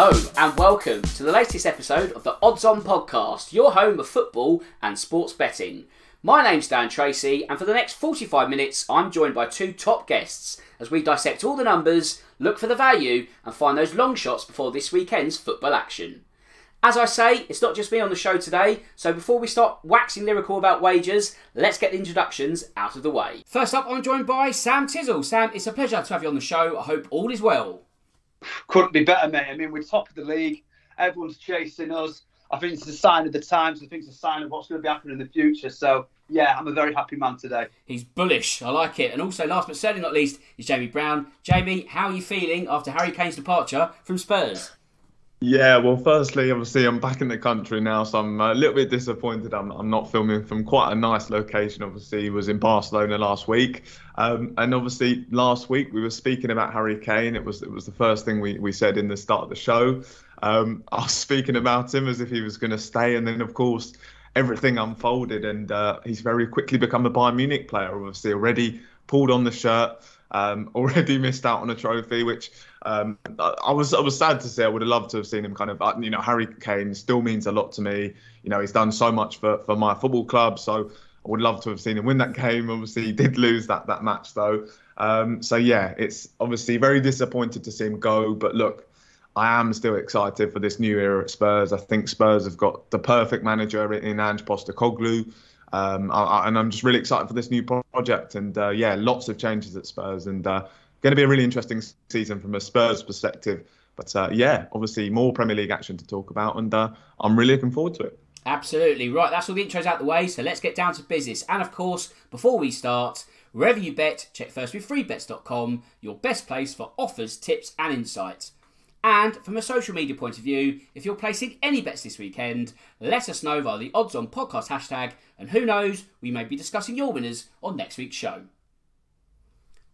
Hello, and welcome to the latest episode of the Odds On Podcast, your home of football and sports betting. My name's Dan Tracey, and for the next 45 minutes, I'm joined by two top guests as we dissect all the numbers, look for the value, and find those long shots before this weekend's football action. As I say, it's not just me on the show today, so before we start waxing lyrical about wagers, let's get the introductions out of the way. First up, I'm joined by Sam Tizzle. Sam, it's a pleasure to have you on the show. I hope all is well. Couldn't be better, mate. I mean, we're top of the league. Everyone's chasing us. I think it's a sign of the times. I think it's a sign of what's going to be happening in the future. So, yeah, I'm a very happy man today. He's bullish. I like it. And also, last but certainly not least, is Jamie Brown. Jamie, how are you feeling after Harry Kane's departure from Spurs? Yeah, well, firstly, obviously, I'm back in the country now, so I'm a little bit disappointed. I'm, I'm not filming from quite a nice location. Obviously, was in Barcelona last week, um, and obviously, last week we were speaking about Harry Kane. It was it was the first thing we, we said in the start of the show. Um, I was speaking about him as if he was going to stay, and then of course everything unfolded, and uh, he's very quickly become a Bayern Munich player. Obviously, already pulled on the shirt. Um, already missed out on a trophy, which um, I was I was sad to see. I would have loved to have seen him kind of, uh, you know, Harry Kane still means a lot to me. You know, he's done so much for, for my football club, so I would love to have seen him win that game. Obviously, he did lose that that match though. Um, so yeah, it's obviously very disappointed to see him go. But look, I am still excited for this new era at Spurs. I think Spurs have got the perfect manager in Ange Postecoglou. Um, I, and I'm just really excited for this new project. And uh, yeah, lots of changes at Spurs, and uh, going to be a really interesting season from a Spurs perspective. But uh, yeah, obviously more Premier League action to talk about, and uh, I'm really looking forward to it. Absolutely right. That's all the intros out the way. So let's get down to business. And of course, before we start, wherever you bet, check first with freebets.com, your best place for offers, tips, and insights. And from a social media point of view, if you're placing any bets this weekend, let us know via the Odds On Podcast hashtag, and who knows, we may be discussing your winners on next week's show.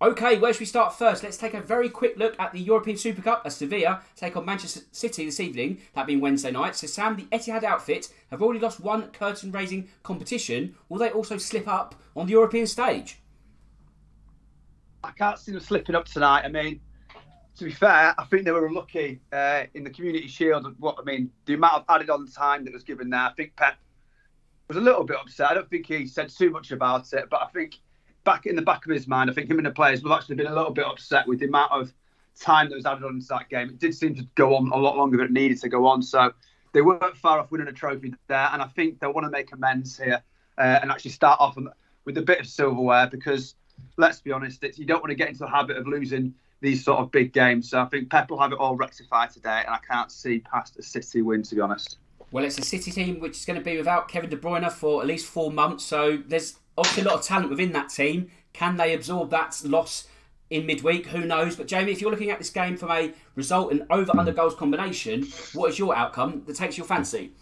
Okay, where should we start first? Let's take a very quick look at the European Super Cup as Sevilla take on Manchester City this evening, that being Wednesday night. So, Sam, the Etihad outfit have already lost one curtain raising competition. Will they also slip up on the European stage? I can't see them slipping up tonight. I mean, to be fair, I think they were unlucky uh, in the Community Shield. What I mean, the amount of added on time that was given there. I think Pep was a little bit upset. I don't think he said too much about it, but I think back in the back of his mind, I think him and the players have actually been a little bit upset with the amount of time that was added on to that game. It did seem to go on a lot longer than it needed to go on. So they weren't far off winning a trophy there, and I think they want to make amends here uh, and actually start off with a bit of silverware because let's be honest, you don't want to get into the habit of losing these sort of big games. So I think Pep will have it all rectified today, and I can't see past a City win to be honest. Well, it's a City team which is going to be without Kevin De Bruyne for at least four months, so there's obviously a lot of talent within that team. Can they absorb that loss in midweek? Who knows? But Jamie, if you're looking at this game from a result and over under goals combination, what is your outcome that takes your fancy?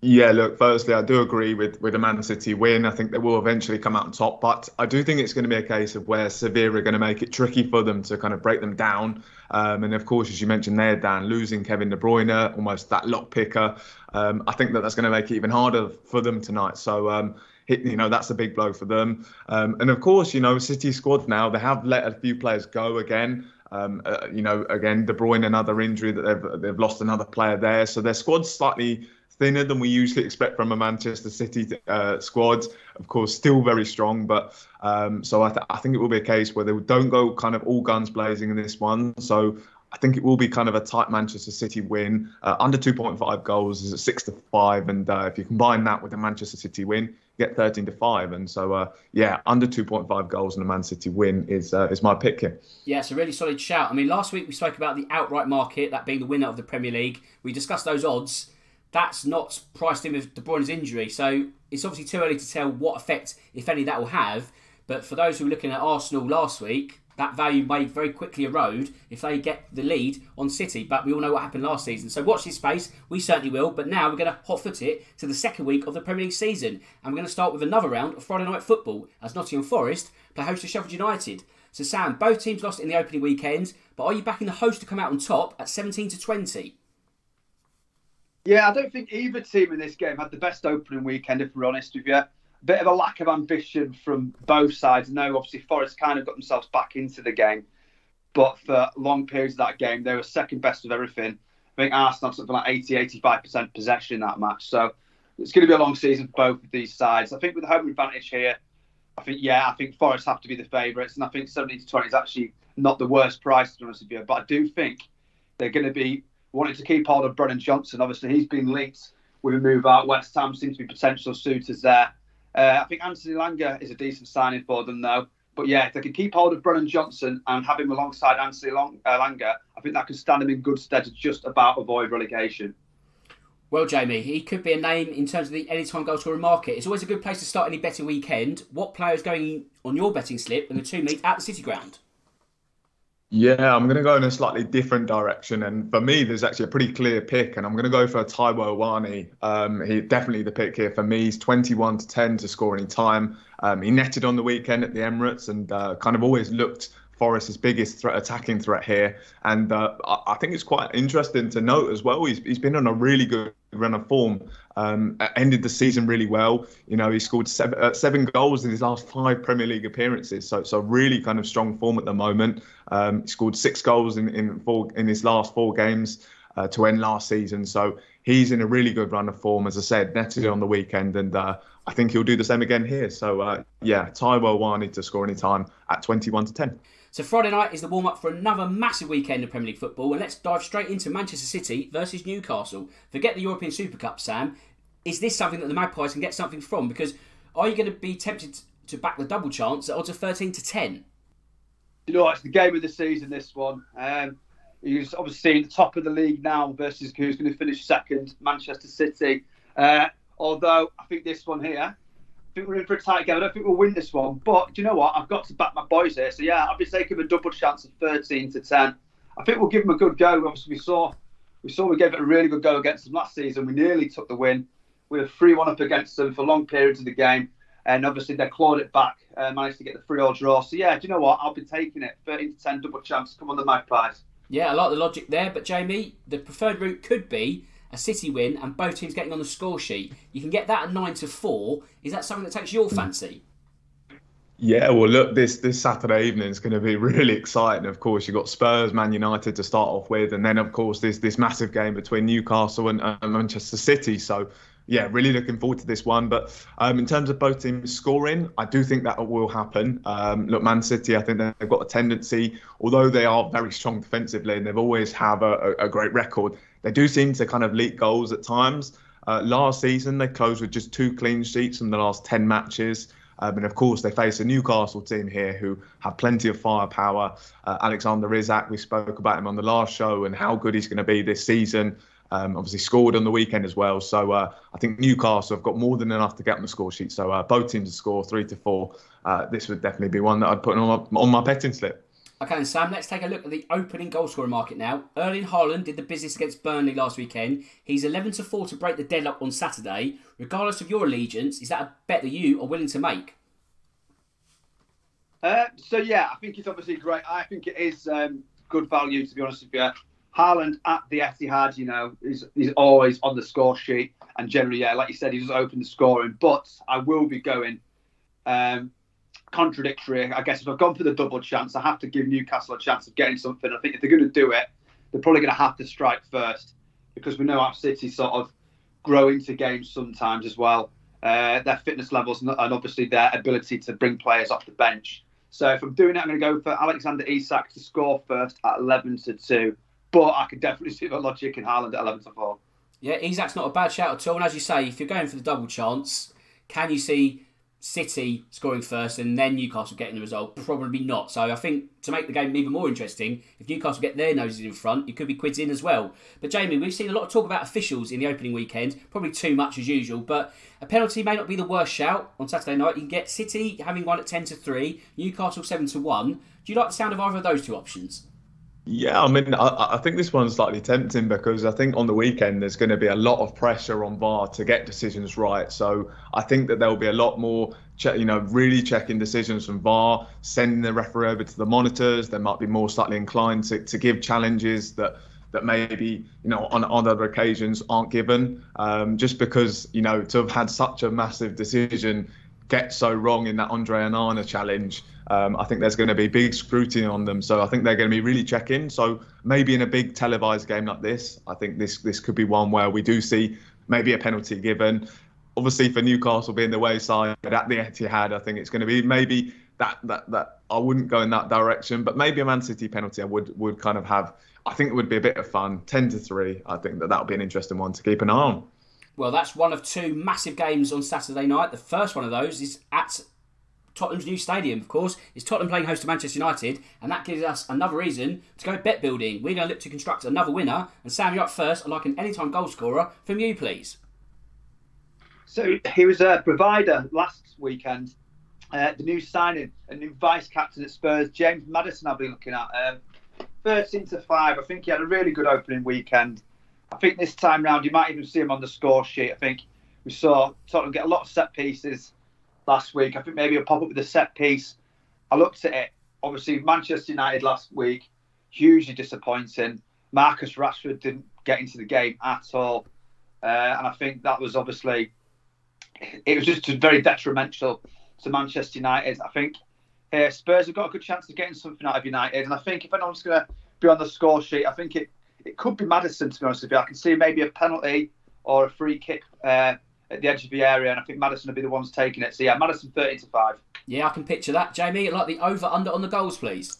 Yeah, look, firstly, I do agree with, with a Man City win. I think they will eventually come out on top, but I do think it's going to be a case of where Sevilla are going to make it tricky for them to kind of break them down. Um, and of course, as you mentioned there, Dan, losing Kevin De Bruyne, almost that lock picker, um, I think that that's going to make it even harder for them tonight. So, um, you know, that's a big blow for them. Um, and of course, you know, City squad now, they have let a few players go again. Um, uh, you know, again, De Bruyne, another injury that they've they've lost another player there, so their squad's slightly thinner than we usually expect from a Manchester City uh, squad. Of course, still very strong, but um, so I, th- I, think it will be a case where they don't go kind of all guns blazing in this one. So I think it will be kind of a tight Manchester City win. Uh, under 2.5 goals is at six to five, and uh, if you combine that with the Manchester City win, you get 13 to five. And so, uh, yeah, under 2.5 goals and a Man City win is uh, is my pick here. Yeah, it's a really solid shout. I mean, last week we spoke about the outright market, that being the winner of the Premier League. We discussed those odds that's not priced in with De Bruyne's injury. So it's obviously too early to tell what effect, if any, that will have. But for those who were looking at Arsenal last week, that value may very quickly erode if they get the lead on City. But we all know what happened last season. So watch this space. We certainly will. But now we're going to hot foot it to the second week of the Premier League season. And we're going to start with another round of Friday night football as Nottingham Forest play host to Sheffield United. So Sam, both teams lost in the opening weekend. But are you backing the host to come out on top at 17 to 20? Yeah, I don't think either team in this game had the best opening weekend, if we're honest with you. A bit of a lack of ambition from both sides. No, obviously, Forest kind of got themselves back into the game, but for long periods of that game, they were second best of everything. I think Arsenal something like 80, 85% possession in that match. So it's going to be a long season for both of these sides. I think with the home advantage here, I think yeah, I think Forest have to be the favourites, and I think 70 to 20 is actually not the worst price to be honest with you. But I do think they're going to be wanting to keep hold of Brennan Johnson. Obviously, he's been linked with a move out. West Ham seems to be potential suitors there. Uh, I think Anthony Elanga is a decent signing for them though. But yeah, if they can keep hold of Brennan Johnson and have him alongside Anthony Long, uh, Langer, I think that could stand him in good stead to just about avoid relegation. Well, Jamie, he could be a name in terms of the anytime goal scoring market. It's always a good place to start any betting weekend. What player is going on your betting slip when the two meet at the City Ground? Yeah, I'm going to go in a slightly different direction. And for me, there's actually a pretty clear pick. And I'm going to go for Taiwo Awoniyi. Um, he definitely the pick here for me. He's 21 to 10 to score any time. Um, he netted on the weekend at the Emirates and uh, kind of always looked Forest's biggest threat, attacking threat here. And uh, I think it's quite interesting to note as well. He's, he's been on a really good run of form. Um, ended the season really well. You know, he scored seven, uh, seven goals in his last five Premier League appearances. So, so really kind of strong form at the moment. Um, he scored six goals in in four in his last four games uh, to end last season. So he's in a really good run of form. As I said, netted on the weekend, and uh, I think he'll do the same again here. So uh, yeah, Taiwo Awoniyi to score any time at 21 to 10. So Friday night is the warm up for another massive weekend of Premier League football, and let's dive straight into Manchester City versus Newcastle. Forget the European Super Cup, Sam. Is this something that the Magpies can get something from? Because are you going to be tempted to back the double chance at odds of 13 to 10? You know, it's the game of the season, this one. Um, he's obviously in the top of the league now versus who's going to finish second, Manchester City. Uh, although I think this one here, think we're in for a tight game. I don't think we'll win this one. But do you know what? I've got to back my boys here. So yeah, I'll be taking a double chance of 13 to 10. I think we'll give them a good go. Obviously, we saw we saw we gave it a really good go against them last season. We nearly took the win. We were 3 1 up against them for long periods of the game. And obviously, they clawed it back, uh, managed to get the 3 all draw. So, yeah, do you know what? I'll be taking it. 13 to 10, double chance. Come on, the Magpies. Yeah, I like the logic there. But, Jamie, the preferred route could be a City win, and both teams getting on the score sheet. You can get that at nine to four. Is that something that takes your fancy? Yeah, well, look, this this Saturday evening is going to be really exciting. Of course, you've got Spurs, Man United to start off with, and then of course this this massive game between Newcastle and uh, Manchester City. So, yeah, really looking forward to this one. But um, in terms of both teams scoring, I do think that will happen. Um, look, Man City, I think they've got a tendency, although they are very strong defensively and they've always have a, a, a great record, they do seem to kind of leak goals at times. Uh, last season, they closed with just two clean sheets from the last 10 matches. Um, and of course, they face a Newcastle team here who have plenty of firepower. Uh, Alexander Isak, we spoke about him on the last show and how good he's going to be this season. Um, obviously, scored on the weekend as well. So uh, I think Newcastle have got more than enough to get on the score sheet. So uh, both teams to score three to four. Uh, this would definitely be one that I'd put on my, on my betting slip. Okay, and Sam, let's take a look at the opening goal scoring market now. Erling Haaland did the business against Burnley last weekend. He's 11 to 4 to break the deadlock on Saturday. Regardless of your allegiance, is that a bet that you are willing to make? Uh, so, yeah, I think it's obviously great. I think it is um, good value, to be honest with you. Haaland at the Etihad, you know, he's, he's always on the score sheet. And generally, yeah, like you said, he does open the scoring. But I will be going um, contradictory. I guess if I've gone for the double chance, I have to give Newcastle a chance of getting something. I think if they're going to do it, they're probably going to have to strike first because we know our City sort of grow into games sometimes as well. Uh, their fitness levels and obviously their ability to bring players off the bench. So if I'm doing it, I'm going to go for Alexander Isak to score first at 11 to 2. But I can definitely see the logic in Haaland at 11 to 4. Yeah, Isak's not a bad shout at all. And as you say, if you're going for the double chance, can you see City scoring first and then Newcastle getting the result? Probably not. So I think to make the game even more interesting, if Newcastle get their noses in front, it could be quids in as well. But Jamie, we've seen a lot of talk about officials in the opening weekend, probably too much as usual. But a penalty may not be the worst shout on Saturday night. You can get City having won at ten to three, Newcastle seven to one. Do you like the sound of either of those two options? Yeah, I mean, I, I, think this one's slightly tempting because I think on the weekend there's going to be a lot of pressure on VAR to get decisions right. So I think that there will be a lot more, you know, really checking decisions from VAR, sending the referee over to the monitors. They might be more slightly inclined to, to give challenges that that maybe you know on, on other occasions aren't given. Um, just because you know to have had such a massive decision get so wrong in that Andre Onana challenge. Um, I think there's going to be big scrutiny on them, so I think they're going to be really checking. So maybe in a big televised game like this, I think this this could be one where we do see maybe a penalty given. Obviously, for Newcastle being the wayside at the Etihad, I think it's going to be maybe that that that I wouldn't go in that direction, but maybe a Man City penalty I would would kind of have. I think it would be a bit of fun. Ten to three. I think that that would be an interesting one to keep an eye on. Well, that's one of two massive games on Saturday night. The first one of those is at Tottenham's new stadium, of course. is Tottenham playing host to Manchester United, and that gives us another reason to go bet building. We're going to look to construct another winner. And Sam, you're up first. I'd like an anytime goal scorer from you, please. So he was a provider last weekend. Uh, the new signing, a new vice captain at Spurs, James Maddison. I'll be looking at. Um, 13 to five. I think he had a really good opening weekend. I think this time round you might even see him on the score sheet. I think we saw Tottenham get a lot of set pieces last week. I think maybe he'll pop up with a set piece. I looked at it. Obviously, Manchester United last week, hugely disappointing. Marcus Rashford didn't get into the game at all. Uh, and I think that was obviously, it was just very detrimental to Manchester United. I think uh, Spurs have got a good chance of getting something out of United. And I think if anyone's going to be on the score sheet, I think it it could be Maddison, to be honest with you. I can see maybe a penalty or a free kick uh, at the edge of the area, and I think Maddison will be the ones taking it. So yeah, Maddison 30 to 5. Yeah, I can picture that. Jamie, I'd like the over under on the goals, please.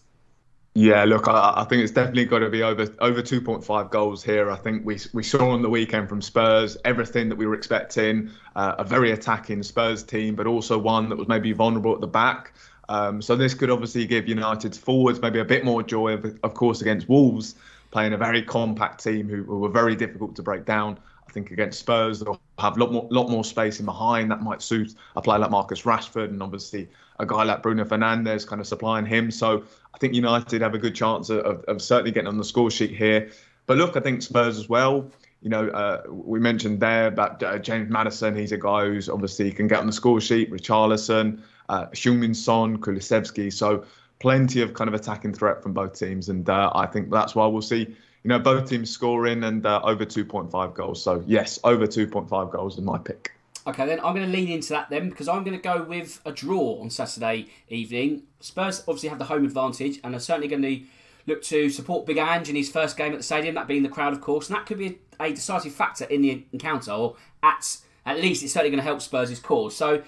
Yeah, look, I, I, think it's definitely got to be over over 2.5 goals here. I think we we saw on the weekend from Spurs everything that we were expecting, uh, a very attacking Spurs team, but also one that was maybe vulnerable at the back. Um, so this could obviously give United's forwards maybe a bit more joy, of, of course, against Wolves playing a very compact team who, who were very difficult to break down. I think against Spurs they'll have a lot more lot more space in behind. That might suit a player like Marcus Rashford and obviously a guy like Bruno Fernandes kind of supplying him. So I think United have a good chance of, of certainly getting on the score sheet here. But look, I think Spurs as well. You know, uh, we mentioned there about uh, James Maddison. He's a guy who's obviously can get on the score sheet. Richarlison, uh, Son, Kulusevski. So plenty of kind of attacking threat from both teams, and uh, I think that's why we'll see. You know, both teams scoring and uh, over 2.5 goals. So yes, over 2.5 goals is my pick. Okay, then I'm going to lean into that then because I'm going to go with a draw on Saturday evening. Spurs obviously have the home advantage and are certainly going to look to support Big Ange in his first game at the stadium, that being the crowd, of course, and that could be a, a decisive factor in the encounter, or at at least it's certainly going to help Spurs' cause. So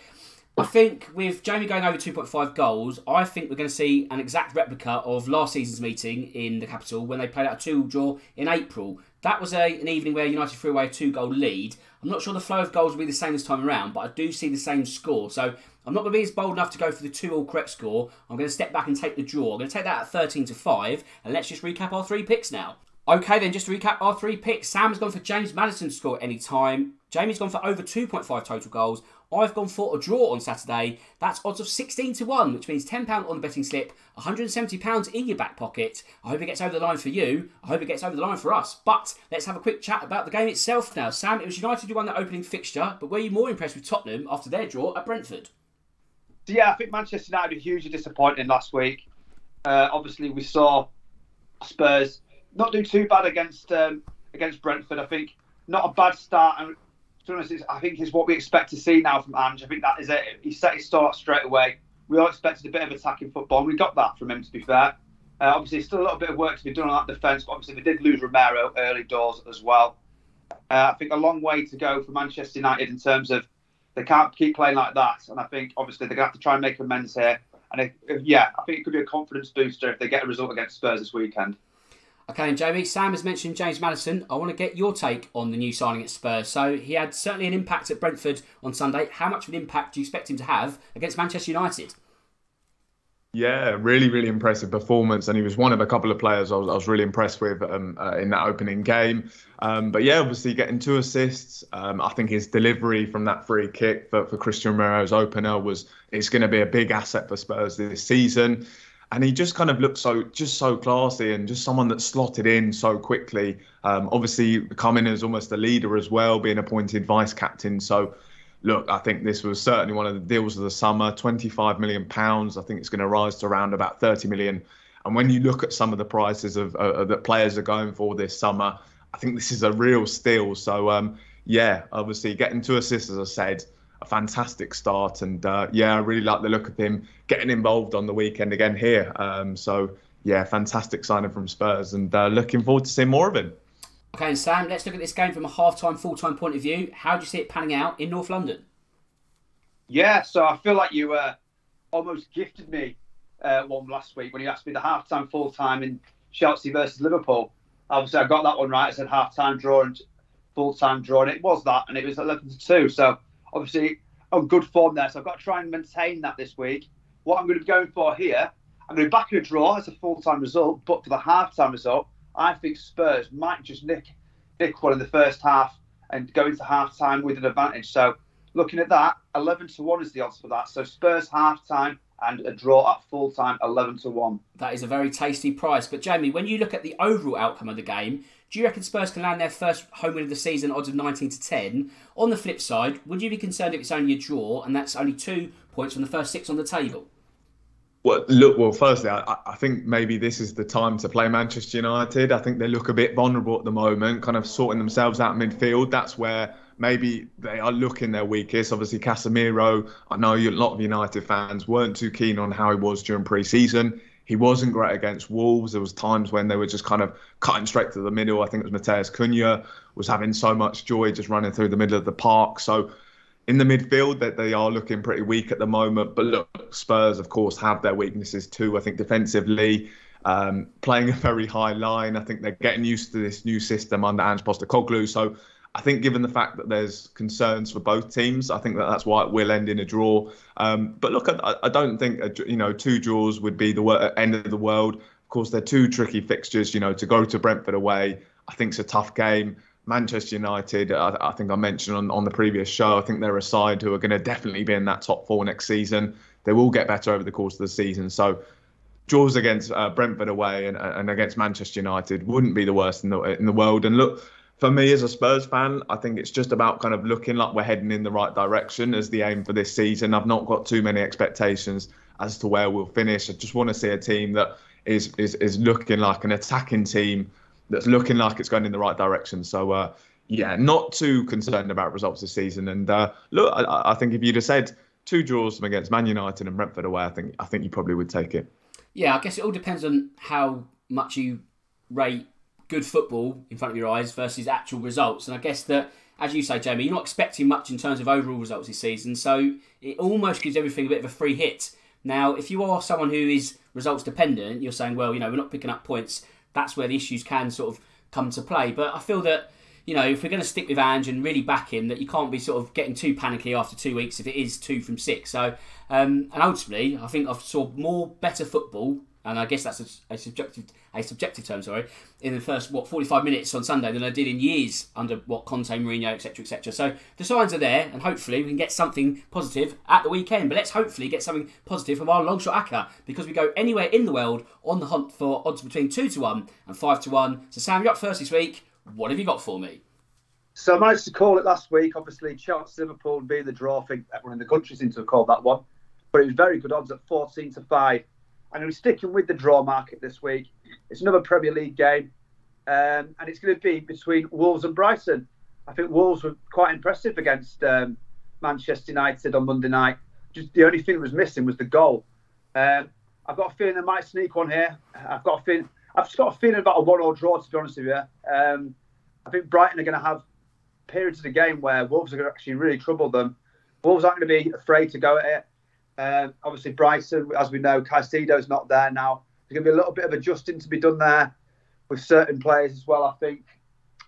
I think with Jamie going over 2.5 goals, I think we're going to see an exact replica of last season's meeting in the capital when they played out a 2 draw in April. That was a, an evening where United threw away a two goal lead. I'm not sure the flow of goals will be the same this time around, but I do see the same score. So I'm not going to be as bold enough to go for the 2 all correct score. I'm going to step back and take the draw. I'm going to take that at 13 to 5, and let's just recap our three picks now. Okay, then just to recap our three picks. Sam's gone for James Maddison to score any time. Jamie's gone for over 2.5 total goals. I've gone for a draw on Saturday. That's odds of 16 to 1, which means £10 on the betting slip, £170 in your back pocket. I hope it gets over the line for you. I hope it gets over the line for us. But let's have a quick chat about the game itself now. Sam, it was United who won that opening fixture, but were you more impressed with Tottenham after their draw at Brentford? Yeah, I think Manchester United were hugely disappointing last week. Uh, obviously, we saw Spurs not do too bad against um, against Brentford. I think not a bad start, and to be honest, I think it's what we expect to see now from Ange. I think that is it. He set his start straight away. We all expected a bit of attacking football, and we got that from him. To be fair, uh, obviously, still a little bit of work to be done on that defence. But obviously, we did lose Romero early doors as well. Uh, I think a long way to go for Manchester United in terms of they can't keep playing like that, and I think obviously they're going to have to try and make amends here. And if, if, yeah, I think it could be a confidence booster if they get a result against Spurs this weekend. Okay, and Jamie, Sam has mentioned James Maddison. I want to get your take on the new signing at Spurs. So he had certainly an impact at Brentford on Sunday. How much of an impact do you expect him to have against Manchester United? Yeah, really, really impressive performance, and he was one of a couple of players I was, I was really impressed with um, uh, in that opening game. Um, but yeah, obviously getting two assists. Um, I think his delivery from that free kick for, for Christian Romero's opener was it's going to be a big asset for Spurs this season and he just kind of looked so just so classy and just someone that slotted in so quickly. Um, obviously, coming as almost a leader as well, being appointed vice captain. So, look, I think this was certainly one of the deals of the summer. Twenty-five million pounds. I think it's going to rise to around about thirty million. And when you look at some of the prices of uh, that players are going for this summer, I think this is a real steal. So, um, yeah, obviously getting two assists, as I said. A fantastic start. And uh, yeah, I really like the look of him getting involved on the weekend again here. Um, so yeah, fantastic signing from Spurs, and uh, looking forward to seeing more of him. Okay, Sam, let's look at this game from a half-time, full-time point of view. How do you see it panning out in North London? Yeah, so I feel like you uh, almost gifted me uh, one last week when you asked me the half-time, full-time in Chelsea versus Liverpool. Obviously, I got that one right. I said half-time draw and full-time draw, and it was that, and it was 11 to 2. So obviously, on good form there. So I've got to try and maintain that this week. What I'm going to be going for here, I'm going to be back in a draw as a full-time result, but for the half-time result, I think Spurs might just nick nick one in the first half and go into half time with an advantage. So looking at that, eleven to one is the odds for that. So Spurs half time and a draw at full time, eleven to one. That is a very tasty price. But Jamie, when you look at the overall outcome of the game, do you reckon Spurs can land their first home win of the season, odds of nineteen to ten? On the flip side, would you be concerned if it's only a draw and that's only two points from the first six on the table? Well, look. Well, firstly, I, I, think maybe this is the time to play Manchester United. I think they look a bit vulnerable at the moment, kind of sorting themselves out midfield. That's where maybe they are looking their weakest. Obviously, Casemiro. I know a lot of United fans weren't too keen on how he was during pre-season. He wasn't great against Wolves. There was times when they were just kind of cutting straight to the middle. I think it was Matheus Cunha was having so much joy just running through the middle of the park. So in the midfield that they are looking pretty weak at the moment. But look, Spurs of course have their weaknesses too. I think defensively, um, playing a very high line. I think they're getting used to this new system under Ange Postecoglou. So I think given the fact that there's concerns for both teams, I think that that's why it will end in a draw. Um, but look, I, I, don't think a, you know two draws would be the end of the world. Of course, they're two tricky fixtures. You know, to go to Brentford away, I think it's a tough game. Manchester United, I, I, think I mentioned on, on the previous show, I think they're a side who are going to definitely be in that top four next season. They will get better over the course of the season. So draws against uh, Brentford away and, and against Manchester United wouldn't be the worst in the in the world. And look, for me as a Spurs fan, I think it's just about kind of looking like we're heading in the right direction as the aim for this season. I've not got too many expectations as to where we'll finish. I just want to see a team that is is is looking like an attacking team that's looking like it's going in the right direction. So uh, yeah, not too concerned about results this season. And uh, look, I, I, think if you'd have said two draws from against Man United and Brentford away, I think I think you probably would take it. Yeah, I guess it all depends on how much you rate good football in front of your eyes versus actual results. And I guess that, as you say, Jamie, you're not expecting much in terms of overall results this season, so it almost gives everything a bit of a free hit. Now, if you are someone who is results dependent, you're saying, well, you know, we're not picking up points that's where the issues can sort of come to play. But I feel that you know if we're going to stick with Ange and really back him, that you can't be sort of getting too panicky after two weeks if it is two from six. So um, and ultimately, I think I've saw more better football and I guess that's a, a, subjective a subjective term, sorry, in the first what 45 minutes on Sunday than I did in years under what Conte, Mourinho, etc., etc. So the signs are there, and hopefully we can get something positive at the weekend. But let's hopefully get something positive from our long shot acca because we go anywhere in the world on the hunt for odds between two to one and five to one. So Sam, you're up first this week. What have you got for me? So I managed to call it last week. Obviously, Chelsea Liverpool being the draw. I think everyone in the country seems to have called that one, but it was very good odds at 14 to five. I'm going to be sticking with the draw market this week. It's another Premier League game, um, and it's going to be between Wolves and Brighton. I think Wolves were quite impressive against um, Manchester United on Monday night. Just the only thing that was missing was the goal. Um, I've got a feeling they might sneak one here. I've got a feeling. I've just got a feeling about a one-all draw. To be honest with you, um, I think Brighton are going to have periods of the game where Wolves are going to actually really trouble them. Wolves aren't going to be afraid to go at it. Um, obviously, Brighton, as we know, Caicedo's not there now. There's going to be a little bit of adjusting to be done there with certain players as well, I think.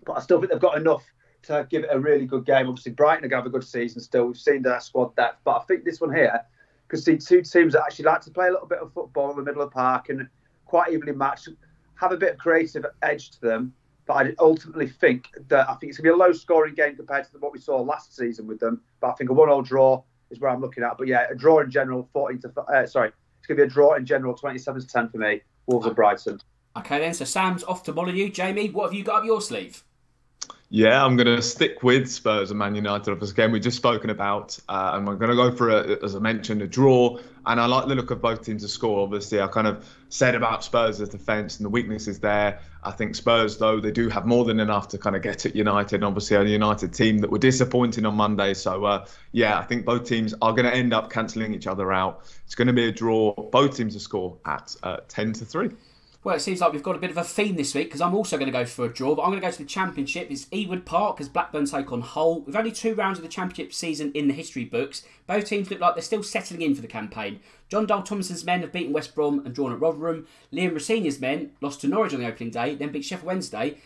But I still think they've got enough to give it a really good game. Obviously, Brighton are going to have a good season still. We've seen their squad depth. But I think this one here could see two teams that actually like to play a little bit of football in the middle of the park and quite evenly matched, have a bit of creative edge to them. But I ultimately think that I think it's going to be a low scoring game compared to what we saw last season with them. But I think a one all draw is where I'm looking at. But yeah, a draw in general, 14 to uh, sorry, it's going to be a draw in general, 27 to 10 for me. Wolves and Brighton. Okay then, so Sam's off to Molyneux. Jamie, what have you got up your sleeve? Yeah, I'm going to stick with Spurs and Man United. Obviously, again, we've just spoken about, uh, and I'm going to go for, a, as I mentioned, a draw. And I like the look of both teams to score. Obviously, I kind of said about Spurs' defence and the weaknesses there. I think Spurs, though, they do have more than enough to kind of get at United. And obviously, a United team that were disappointing on Monday. So, uh, yeah, I think both teams are going to end up cancelling each other out. It's going to be a draw. Both teams to score at uh, 10 to 3. Well, it seems like we've got a bit of a theme this week because I'm also going to go for a draw, but I'm going to go to the Championship. It's Ewood Park as Blackburn take on Hull. We've only two rounds of the Championship season in the history books. Both teams look like they're still settling in for the campaign. Jon Dahl Tomasson's men have beaten West Brom and drawn at Rotherham. Liam Rosenior's men lost to Norwich on the opening day, then beat Sheffield Wednesday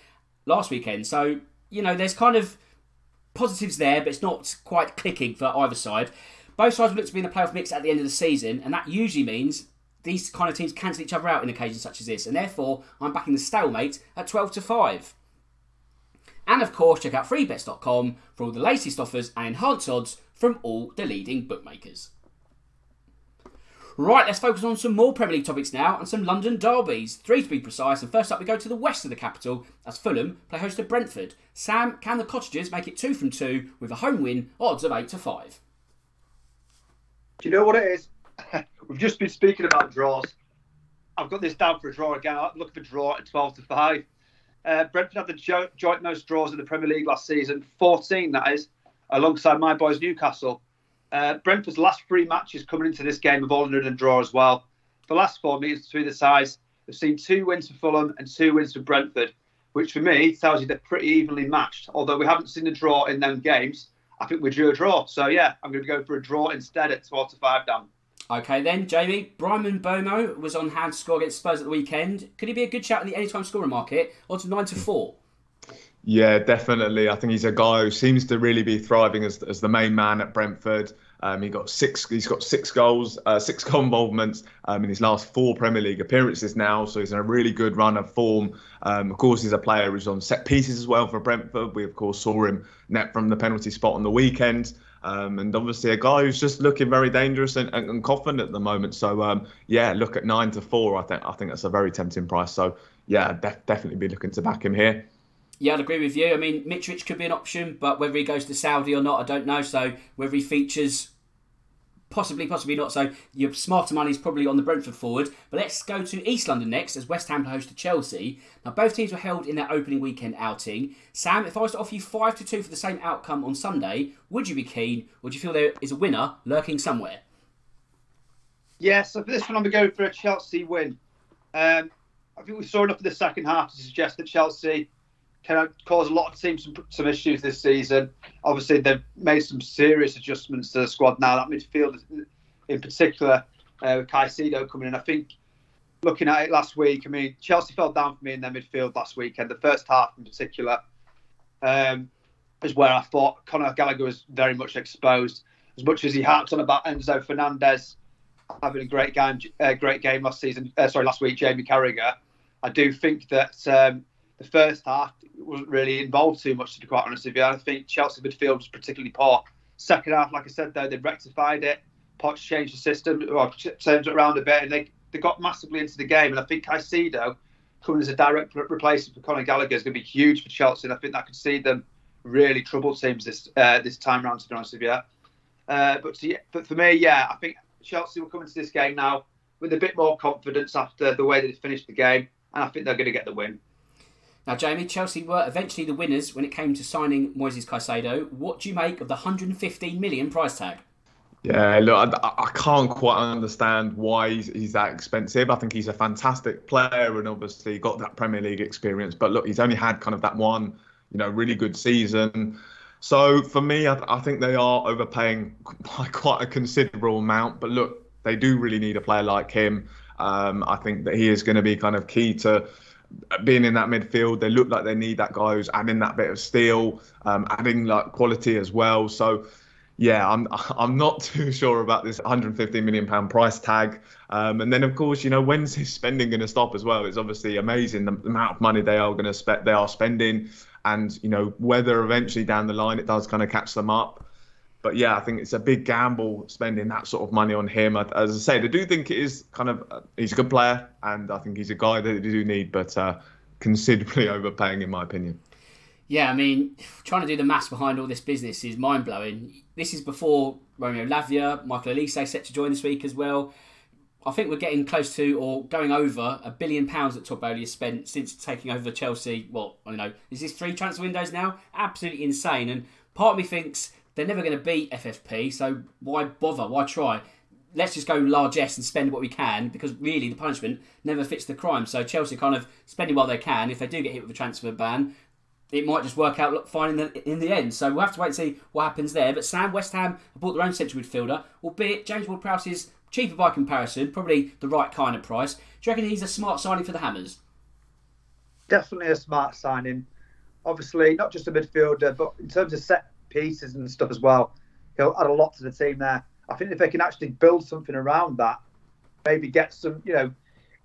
last weekend. So, you know, there's kind of positives there, but it's not quite clicking for either side. Both sides will look to be in the playoff mix at the end of the season, and that usually means these kind of teams cancel each other out in occasions such as this, and therefore I'm backing the stalemate at 12 to 5. And of course, check out freebets.com for all the latest offers and enhanced odds from all the leading bookmakers. Right, let's focus on some more Premier League topics now and some London derbies. Three to be precise, and first up we go to the west of the capital as Fulham play host to Brentford. Sam, can the Cottagers make it two from two with a home win, odds of 8 to 5? Do you know what it is? We've just been speaking about draws. I've got this down for a draw again. I'm looking for a draw at 12 to 5. Uh, Brentford had the jo- joint most draws in the Premier League last season, 14 that is, alongside my boys Newcastle. Uh, Brentford's last three matches coming into this game have all ended in a draw as well. The last four meetings between the sides, they've seen two wins for Fulham and two wins for Brentford, which for me tells you they're pretty evenly matched. Although we haven't seen a draw in them games, I think we drew a draw. So yeah, I'm going to go for a draw instead at 12 to 5 down. Okay then, Jamie. Bryan Mbeumo was on hand to score against Spurs at the weekend. Could he be a good shout in the anytime scoring market? Odds of 9 to 4. Yeah, definitely. I think he's a guy who seems to really be thriving as, as the main man at Brentford. Um, he got six. He's got six goals, uh, six involvements um, in his last four Premier League appearances now. So he's in a really good run of form. Um, of course, he's a player who's on set pieces as well for Brentford. We of course saw him net from the penalty spot on the weekend. Um, and obviously a guy who's just looking very dangerous and, and, and confident at the moment. So um, yeah, look at nine to four. I think I think that's a very tempting price. So yeah, def- definitely be looking to back him here. Yeah, I'd agree with you. I mean, Mitrovic could be an option, but whether he goes to Saudi or not, I don't know. So whether he features Possibly, possibly not. So your smarter money is probably on the Brentford forward. But let's go to East London next as West Ham host to Chelsea. Now both teams were held in their opening weekend outing. Sam, if I was to offer you five to two for the same outcome on Sunday, would you be keen, or do you feel there is a winner lurking somewhere? Yeah, so for this one, I'm going for a Chelsea win. Um, I think we saw enough of the second half to suggest that Chelsea can cause a lot of teams some, some issues this season. Obviously, they've made some serious adjustments to the squad now. That midfield, in particular, uh, with Caicedo coming in, I think looking at it last week, I mean, Chelsea fell down for me in their midfield last weekend. The first half, in particular, um, is where I thought Conor Gallagher was very much exposed. As much as he harped on about Enzo Fernandez having a great game, uh, great game last season, uh, sorry, last week, Jamie Carragher, I do think that. Um, the first half wasn't really involved too much, to be quite honest with you. I think Chelsea midfield was particularly poor. Second half, like I said, though, they rectified it. Poch changed the system, or turned it around a bit, and they, they got massively into the game. And I think Caicedo coming as a direct replacement for Conor Gallagher is going to be huge for Chelsea. And I think that could see them really trouble teams this uh, this time round, to be honest with you. Uh, but, to, but for me, yeah, I think Chelsea will come into this game now with a bit more confidence after the way they finished the game, and I think they're going to get the win. Now, Jamie, Chelsea were eventually the winners when it came to signing Moises Caicedo. What do you make of the 115 million price tag? Yeah, look, I, I can't quite understand why he's, he's, that expensive. I think he's a fantastic player and obviously got that Premier League experience. But look, he's only had kind of that one, you know, really good season. So for me, I, I think they are overpaying by quite a considerable amount. But look, they do really need a player like him. Um, I think that he is going to be kind of key to being in that midfield, they look like they need that guy who's adding that bit of steel, um, adding like quality as well. So, yeah, I'm I'm not too sure about this 150 million pound price tag. Um, and then of course, you know, when's his spending going to stop as well? It's obviously amazing the, the amount of money they are going to spend. They are spending, and you know whether eventually down the line it does kind of catch them up but yeah, I think it's a big gamble spending that sort of money on him. As I said, I do think it is kind of uh, he's a good player, and I think he's a guy that they do need, but uh, considerably overpaying in my opinion. Yeah, I mean, trying to do the maths behind all this business is mind blowing. This is before Romeo Lavia, Michael Olise set to join this week as well. I think we're getting close to or going over a billion pounds that Todd Boehly has spent since taking over Chelsea. Well, I don't know, is this three transfer windows now? Absolutely insane. And part of me thinks they're never going to beat FFP, so why bother? Why try? Let's just go largesse and spend what we can because really the punishment never fits the crime. So Chelsea kind of spending what they can. If they do get hit with a transfer ban, it might just work out fine in the in the end. So we'll have to wait and see what happens there. But Sam, West Ham bought their own central midfielder, albeit James Ward-Prowse is cheaper by comparison, probably the right kind of price. Do you reckon he's a smart signing for the Hammers? Definitely a smart signing. Obviously, not just a midfielder, but in terms of set pieces and stuff as well, he'll add a lot to the team there. I think if they can actually build something around that, maybe get some, you know,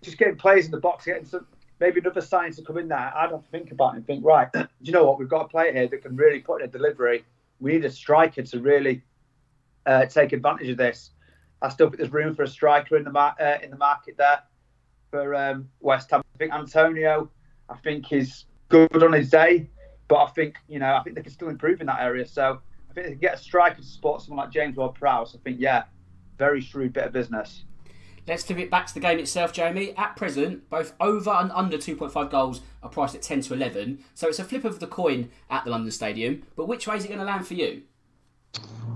just getting players in the box, getting some, maybe another sign to come in there. I'd have to think about it and think, right, do you know what? We've got a player here that can really put in a delivery. We need a striker to really uh, take advantage of this. I still think there's room for a striker in the mar- uh, in the market there for um, West Ham. I think Antonio, I think is good on his day, but I think you know I think they can still improve in that area. So I think they can get a striker to support someone like James Ward-Prowse. I think yeah, very shrewd bit of business. Let's flip it back to the game itself, Jamie. At present, both over and under 2.5 goals are priced at 10 to 11, so it's a flip of the coin at the London Stadium. But which way is it going to land for you?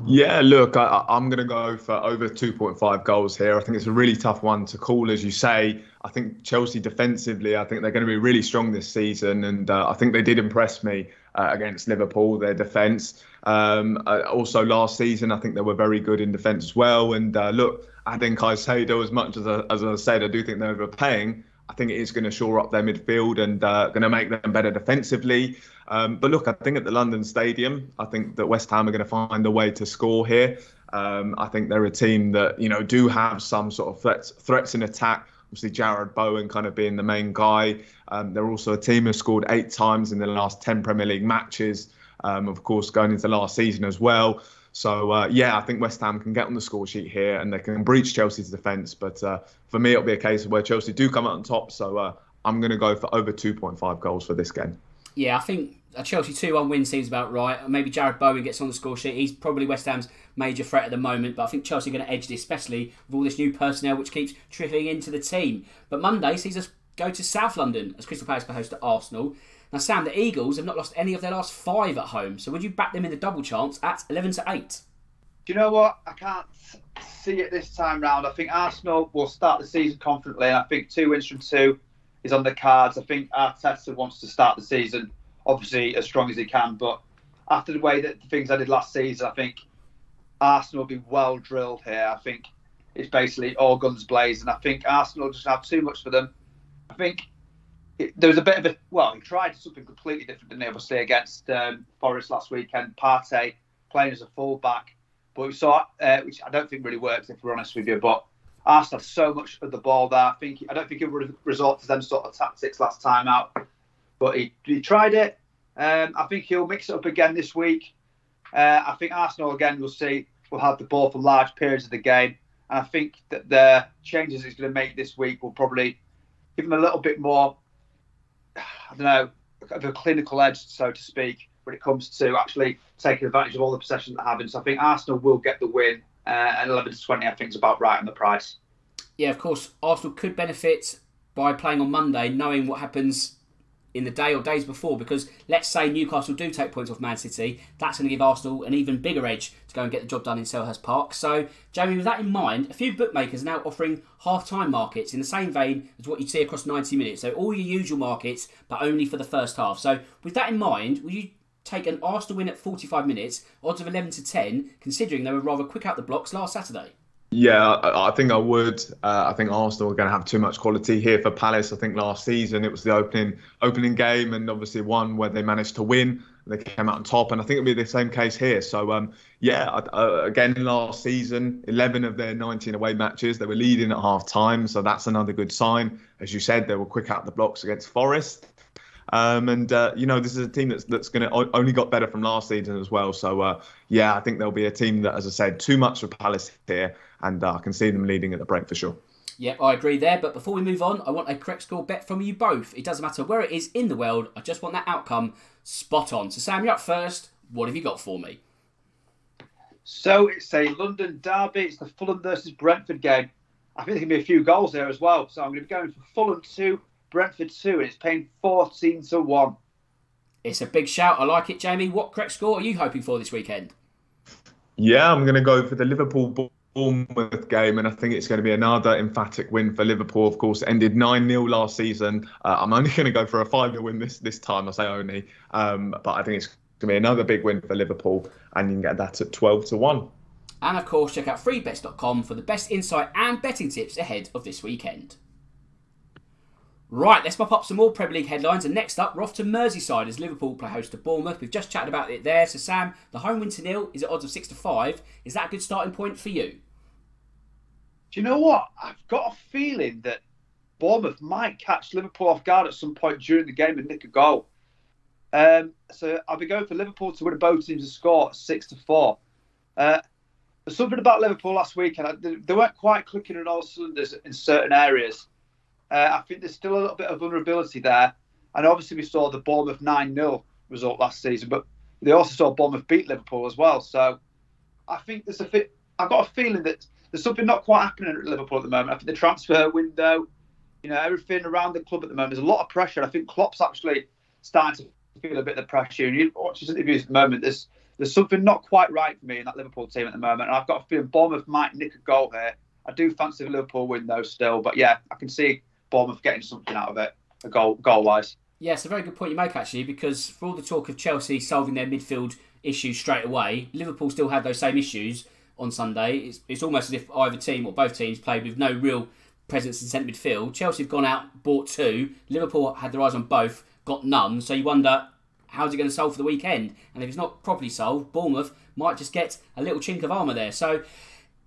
Yeah, look, I, am going to go for over 2.5 goals here. I think it's a really tough one to call, as you say. I think Chelsea defensively, I think they're going to be really strong this season, and uh, I think they did impress me uh, against Liverpool, their defence. Um, uh, also, last season, I think they were very good in defence as well. And uh, look, think Caicedo, as much as I, as I said, I do think they're overpaying. I think it is going to shore up their midfield and uh, going to make them better defensively. Um, but look, I think at the London Stadium, I think that West Ham are going to find a way to score here. Um, I think they're a team that you know do have some sort of threats threats in attack. Obviously, Jarrod Bowen kind of being the main guy. Um, they're also a team who scored eight times in the last ten Premier League matches. Um, of course, going into last season as well. So uh, yeah, I think West Ham can get on the score sheet here and they can breach Chelsea's defence. But uh, for me, it'll be a case of where Chelsea do come out on top. So uh, I'm going to go for over 2.5 goals for this game. Yeah, I think a Chelsea 2 1 win seems about right. Maybe Jarrod Bowen gets on the score sheet. He's probably West Ham's major threat at the moment, but I think Chelsea are going to edge this, especially with all this new personnel which keeps trickling into the team. But Monday sees us go to South London as Crystal Palace host to Arsenal. Now, Sam, the Eagles have not lost any of their last five at home, so would you back them in the double chance at 11 to 8? Do you know what? I can't see it this time round. I think Arsenal will start the season confidently. and I think two wins from two is on the cards. I think Arteta wants to start the season obviously as strong as he can, but after the way that the things I did last season, I think Arsenal will be well drilled here. I think it's basically all guns blazing. I think Arsenal just have too much for them. I think it, there was a bit of a well, he tried something completely different than obviously against um, Forest last weekend. Partey playing as a fullback but we saw, uh, which I don't think really works if we're honest with you. But Arsenal have so much of the ball there. I think I don't think he would resort to them sort of tactics last time out, but he, he tried it. Um, I think he'll mix it up again this week. Uh, I think Arsenal again will see will have the ball for large periods of the game, and I think that the changes he's going to make this week will probably give him a little bit more. I don't know, of a clinical edge, so to speak when it comes to actually taking advantage of all the possession that having. So I think Arsenal will get the win, uh, and 11 to 20 I think is about right on the price. Yeah, of course, Arsenal could benefit by playing on Monday, knowing what happens in the day or days before because let's say Newcastle do take points off Man City, that's going to give Arsenal an even bigger edge to go and get the job done in Selhurst Park. So, Jamie, with that in mind, a few bookmakers are now offering half time markets in the same vein as what you see across 90 minutes. So, all your usual markets, but only for the first half. So, with that in mind, will you take an Arsenal win at 45 minutes, odds of 11 to 10, considering they were rather quick out the blocks last Saturday? Yeah, I, think I would. Uh, I think Arsenal are going to have too much quality here for Palace. I think last season it was the opening opening game, and obviously one where they managed to win. They came out on top, and I think it'll be the same case here. So, um, yeah, uh, again last season, 11 of their 19 away matches, they were leading at half time, so that's another good sign. As you said, they were quick out the blocks against Forest. Um, and uh, you know, this is a team that's that's going to only got better from last season as well. So uh, yeah, I think there'll be a team that, as I said, too much for Palace here, and uh, I can see them leading at the break for sure. Yep, I agree there. But before we move on, I want a correct score bet from you both. It doesn't matter where it is in the world. I just want that outcome spot on. So, Sam, you're up first. What have you got for me? So it's a London derby. It's the Fulham versus Brentford game. I think there can be a few goals there as well. So I'm going to be going for Fulham two, Brentford two, and it's paying fourteen to one. It's a big shout. I like it, Jamie. What correct score are you hoping for this weekend? Yeah, I'm going to go for the Liverpool Bournemouth game, and I think it's going to be another emphatic win for Liverpool. Of course, ended 9 0 last season. Uh, I'm only going to go for a 5 0 win this, this time. I say only. Um, but I think it's going to be another big win for Liverpool, and you can get that at 12 to 1. And of course, check out freebets.com for the best insight and betting tips ahead of this weekend. Right, let's pop up some more Premier League headlines. And next up, we're off to Merseyside as Liverpool play host to Bournemouth. We've just chatted about it there. So, Sam, the home win to nil is at odds of 6 to 5. Is that a good starting point for you? Do you know what? I've got a feeling that Bournemouth might catch Liverpool off guard at some point during the game and nick a goal. Um, so I'll be going for Liverpool to win both teams to score six to four. Uh, there's something about Liverpool last weekend. They weren't quite clicking on all cylinders in certain areas. Uh, I think there's still a little bit of vulnerability there. And obviously, we saw the Bournemouth 9 0 result last season, but they also saw Bournemouth beat Liverpool as well. So I think there's a fit. I've got a feeling that there's something not quite happening at Liverpool at the moment. I think the transfer window, you know, everything around the club at the moment, there's a lot of pressure. I think Klopp's actually starting to feel a bit of the pressure. And you watch his interviews at the moment, there's there's something not quite right for me in that Liverpool team at the moment. And I've got a feeling Bournemouth might nick a goal here. I do fancy the Liverpool win though still, but yeah, I can see Bournemouth getting something out of it, a goal goal wise. Yeah, it's a very good point you make actually, because for all the talk of Chelsea solving their midfield issues straight away, Liverpool still had those same issues on Sunday. It's, it's almost as if either team or both teams played with no real presence in centre midfield. Chelsea have gone out, bought two. Liverpool had their eyes on both, got none. So you wonder how's it going to solve for the weekend? And if it's not properly solved, Bournemouth might just get a little chink of armour there. So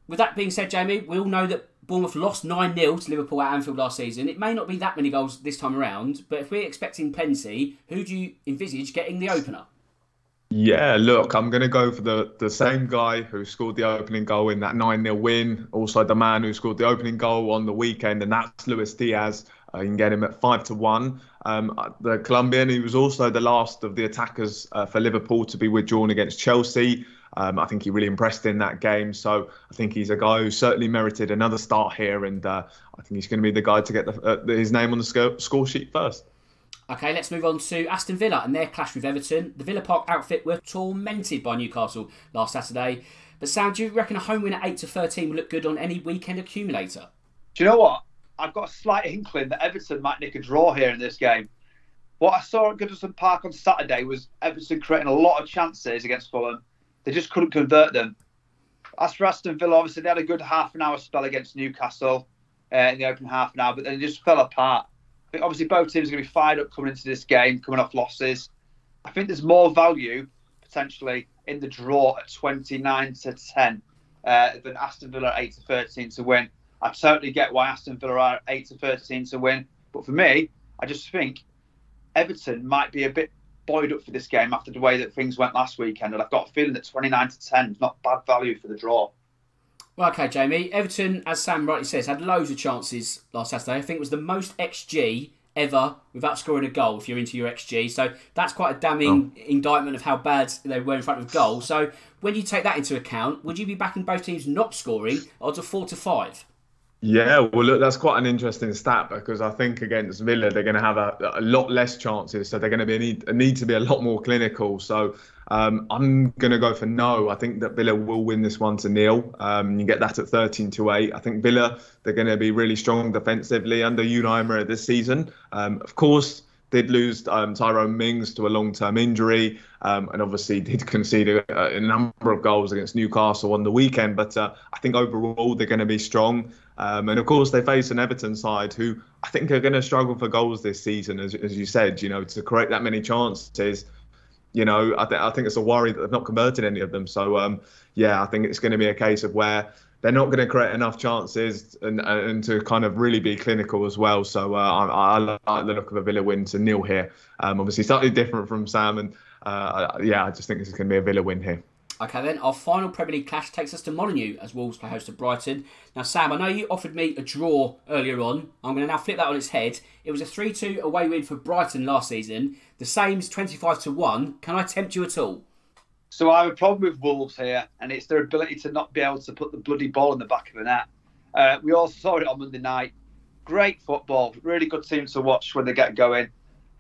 with that being said, Jamie, we all know that Bournemouth lost 9 0 to Liverpool at Anfield last season. It may not be that many goals this time around, but if we're expecting plenty, who do you envisage getting the opener? Yeah, look, I'm going to go for the, the same guy who scored the opening goal in that 9 0 win. Also, the man who scored the opening goal on the weekend, and that's Luis Diaz. Uh, you can get him at 5 to 1. Um, the Colombian, he was also the last of the attackers uh, for Liverpool to be withdrawn against Chelsea. Um, I think he really impressed in that game. So I think he's a guy who certainly merited another start here, and uh, I think he's going to be the guy to get the, uh, his name on the score sheet first. Okay, let's move on to Aston Villa and their clash with Everton. The Villa Park outfit were tormented by Newcastle last Saturday. But Sam, do you reckon a home win at 8 to 13 will look good on any weekend accumulator? Do you know what? I've got a slight inkling that Everton might nick a draw here in this game. What I saw at Goodison Park on Saturday was Everton creating a lot of chances against Fulham. They just couldn't convert them. As for Aston Villa, obviously they had a good half an hour spell against Newcastle uh, in the open half an hour, but then they just fell apart. Obviously both teams are going to be fired up coming into this game, coming off losses. I think there's more value potentially in the draw at 29 to 10 uh, than Aston Villa 8 to 13 to win. I totally get why Aston Villa are 8 to 13 to win, but for me, I just think Everton might be a bit buoyed up for this game after the way that things went last weekend, and I've got a feeling that 29 to 10 is not bad value for the draw. Well, okay, Jamie. Everton, as Sam rightly says, had loads of chances last Saturday. I think it was the most XG ever without scoring a goal if you're into your XG. So that's quite a damning oh. indictment of how bad they were in front of goal. So when you take that into account, would you be backing both teams not scoring odds of 4 to 5? Yeah, well, look, that's quite an interesting stat because I think against Villa they're going to have a, a lot less chances, so they're going to be need, need to be a lot more clinical. So um, I'm going to go for no. I think that Villa will win this one to nil. Um, you get that at 13 to 8. I think Villa, they're going to be really strong defensively under Unai Emery this season. Um, of course, did lose um, Tyrone Mings to a long-term injury, um, and obviously did concede a, a, number of goals against Newcastle on the weekend. But uh, I think overall they're going to be strong, um, and of course they face an Everton side who I think are going to struggle for goals this season, as, as you said. You know, to create that many chances you know, I, th- I think it's a worry that they've not converted any of them. So, um, yeah, I think it's going to be a case of where they're not going to create enough chances and and to kind of really be clinical as well. So uh, I, I, like the look of a Villa win to nil here. Um, obviously, slightly different from Sam, and uh, yeah, I just think this is going to be a Villa win here. Okay, then our final Premier League clash takes us to Molineux as Wolves play host to Brighton. Now, Sam, I know you offered me a draw earlier on. I'm going to now flip that on its head. It was a 3 2 away win for Brighton last season. The same's 25 to 1. Can I tempt you at all? So I have a problem with Wolves here, and it's their ability to not be able to put the bloody ball in the back of the net. Uh, we all saw it on Monday night. Great football, really good team to watch when they get going.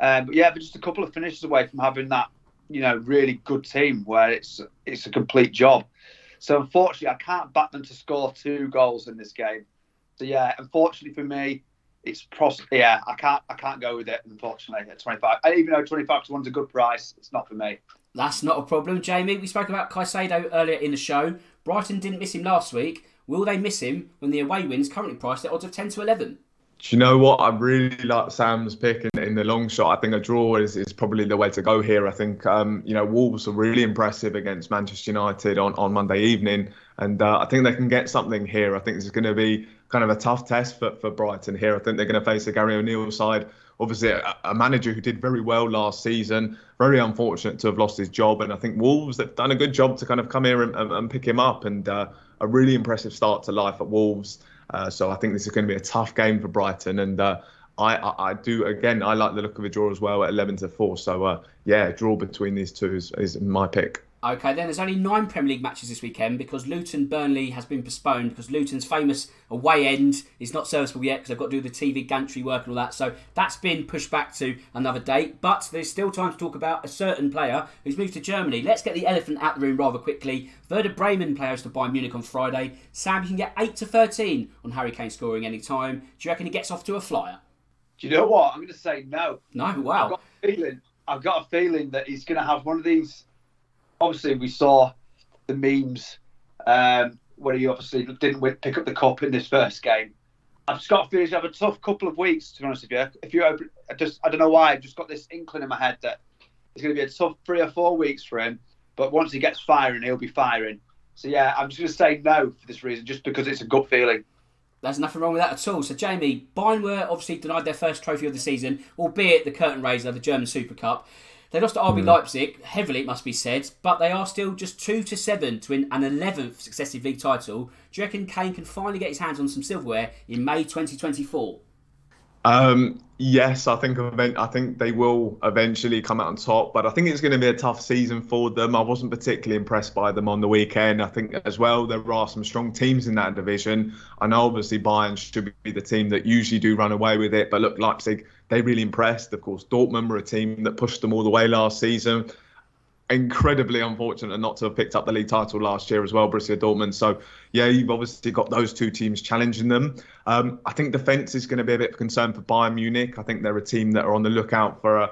Um, but yeah, but just a couple of finishes away from having that, you know, really good team where it's it's a complete job. So unfortunately, I can't back them to score two goals in this game. So yeah, unfortunately for me, it's pros- yeah, I can't I can't go with it. Unfortunately, at 25, even though 25 to one's a good price, it's not for me. That's not a problem, Jamie. We spoke about Caicedo earlier in the show. Brighton didn't miss him last week. Will they miss him when the away wins currently priced at odds of 10 to 11? Do you know what? I really like Sam's pick in, in, the long shot. I think a draw is, is probably the way to go here. I think, um, you know, Wolves are really impressive against Manchester United on, on Monday evening. And uh, I think they can get something here. I think this is going to be kind of a tough test for, for Brighton here. I think they're going to face a Gary O'Neill side. Obviously, a, a, manager who did very well last season. Very unfortunate to have lost his job. And I think Wolves have done a good job to kind of come here and, and, and pick him up. And uh, a really impressive start to life at Wolves. Uh, so I think this is going to be a tough game for Brighton, and uh, I, I, I, do again. I like the look of a draw as well at 11 to four. So uh, yeah, draw between these two is, is my pick. Okay, then there's only nine Premier League matches this weekend because Luton Burnley has been postponed because Luton's famous away end is not serviceable yet because they've got to do the TV gantry work and all that. So that's been pushed back to another date. But there's still time to talk about a certain player who's moved to Germany. Let's get the elephant out the room rather quickly. Werder Bremen players to Bayern Munich on Friday. Sam, you can get 8 to 13 on Harry Kane scoring any time. Do you reckon he gets off to a flyer? Do you know what? I'm going to say no. No, wow. I've got a feeling, I've got a feeling that he's going to have one of these obviously we saw the memes um, where he obviously didn't pick up the cup in this first game. I've feeling he's have a tough couple of weeks. To be honest with you, if you open, I just I don't know why I've just got this inkling in my head that it's going to be a tough three or four weeks for him. But once he gets firing, he'll be firing. So yeah, I'm just going to say no for this reason, just because it's a gut feeling. There's nothing wrong with that at all. So, Jamie, Bayern were obviously denied their first trophy of the season, albeit the curtain raiser, the German Super Cup. They lost to RB mm. Leipzig, heavily it must be said, but they are still just 2 to 7 to win an 11th successive league title. Do you reckon Kane can finally get his hands on some silverware in May 2024? Um, yes, I think I think they will eventually come out on top, but I think it's going to be a tough season for them. I wasn't particularly impressed by them on the weekend. I think as well there are some strong teams in that division. I know obviously Bayern should be the team that usually do run away with it, but look, Leipzig they really impressed. Of course, Dortmund were a team that pushed them all the way last season incredibly unfortunate not to have picked up the league title last year as well, Borussia Dortmund. So yeah, you've obviously got those two teams challenging them. Um, I think defence is going to be a bit of concern for Bayern Munich. I think they're a team that are on the lookout for a,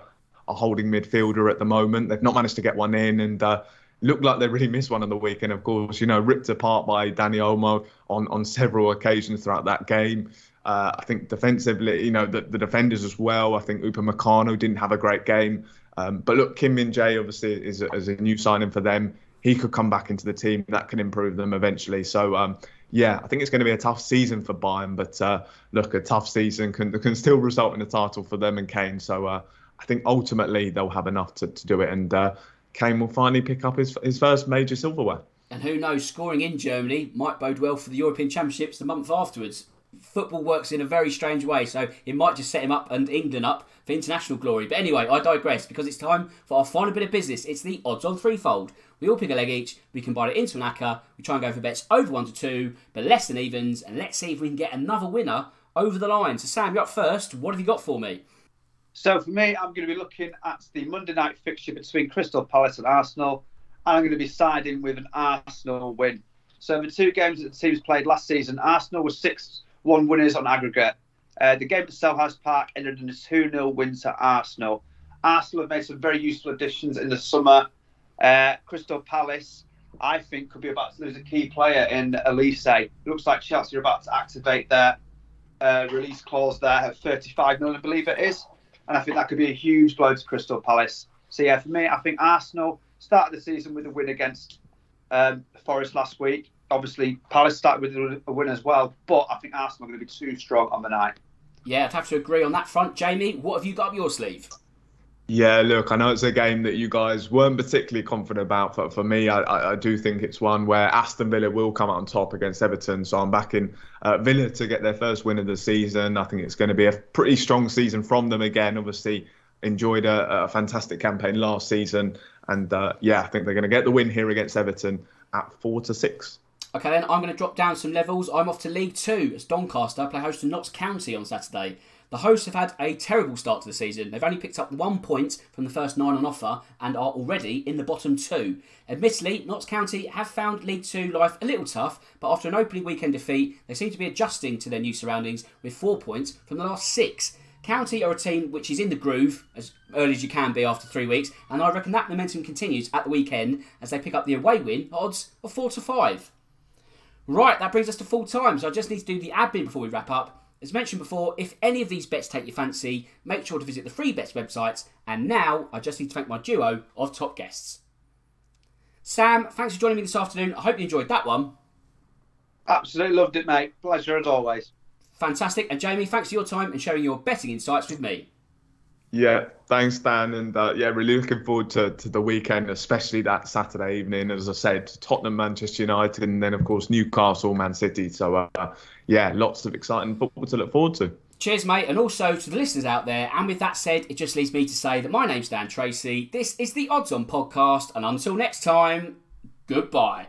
a holding midfielder at the moment. They've not managed to get one in and. Uh, looked like they really missed one on the weekend. Of course, you know, ripped apart by Dani Olmo on on several occasions throughout that game. Uh, I think defensively, you know, the, the defenders as well. I think Upamecano didn't have a great game. Um, but look, Kim Min Jae obviously is a, is a new signing for them. He could come back into the team. That can improve them eventually. So um, yeah, I think it's going to be a tough season for Bayern. But uh, look, a tough season can can still result in a title for them and Kane. So uh, I think ultimately they'll have enough to, to do it, and uh, Kane will finally pick up his his first major silverware. And who knows, scoring in Germany might bode well for the European Championships the month afterwards football works in a very strange way, so it might just set him up and England up for international glory. But anyway, I digress because it's time for our final bit of business. It's the odds on threefold. We all pick a leg each, we combine it into an acca, we try and go for bets over one to two, but less than evens, and let's see if we can get another winner over the line. So, Sam, you're up first. What have you got for me? So, for me, I'm going to be looking at the Monday night fixture between Crystal Palace and Arsenal, and I'm going to be siding with an Arsenal win. So, the two games that the teams played last season, Arsenal was sixth one winners on aggregate. Uh, the game at Selhurst Park ended in a 2 0 win to Arsenal. Arsenal have made some very useful additions in the summer. Uh, Crystal Palace, I think, could be about to lose a key player in Olise. It looks like Chelsea are about to activate their uh, release clause there at 35 million, I believe it is. And I think that could be a huge blow to Crystal Palace. So, yeah, for me, I think Arsenal started the season with a win against um, Forest last week obviously Palace started with a win as well, but I think Arsenal are going to be too strong on the night. Yeah, I'd have to agree on that front. Jamie, what have you got up your sleeve? Yeah, look, I know it's a game that you guys weren't particularly confident about. but for me, I, I do think it's one where Aston Villa will come out on top against Everton. So I'm backing uh, Villa to get their first win of the season. I think it's going to be a pretty strong season from them again. Obviously, enjoyed a, a fantastic campaign last season. And uh, yeah, I think they're going to get the win here against Everton at four to six. Okay, then I'm going to drop down some levels. I'm off to League Two as Doncaster play host to Notts County on Saturday. The hosts have had a terrible start to the season. They've only picked up one point from the first nine on offer and are already in the bottom two. Admittedly, Notts County have found League Two life a little tough, but after an opening weekend defeat, they seem to be adjusting to their new surroundings with four points from the last six. County are a team which is in the groove as early as you can be after three weeks, and I reckon that momentum continues at the weekend as they pick up the away win odds of four to five. Right, that brings us to full time, so I just need to do the admin before we wrap up. As mentioned before, if any of these bets take your fancy, make sure to visit the free bets websites. And now I just need to thank my duo of top guests. Sam, thanks for joining me this afternoon. I hope you enjoyed that one. Absolutely loved it, mate. Pleasure as always. Fantastic. And Jamie, thanks for your time and sharing your betting insights with me. Yeah, thanks, Dan. And uh, yeah, really looking forward to, to the weekend, especially that Saturday evening. As I said, Tottenham, Manchester United, and then, of course, Newcastle, Man City. So, uh, yeah, lots of exciting football to look forward to. Cheers, mate. And also to the listeners out there. And with that said, it just leaves me to say that my name's Dan Tracey. This is the Odds On podcast. And until next time, goodbye.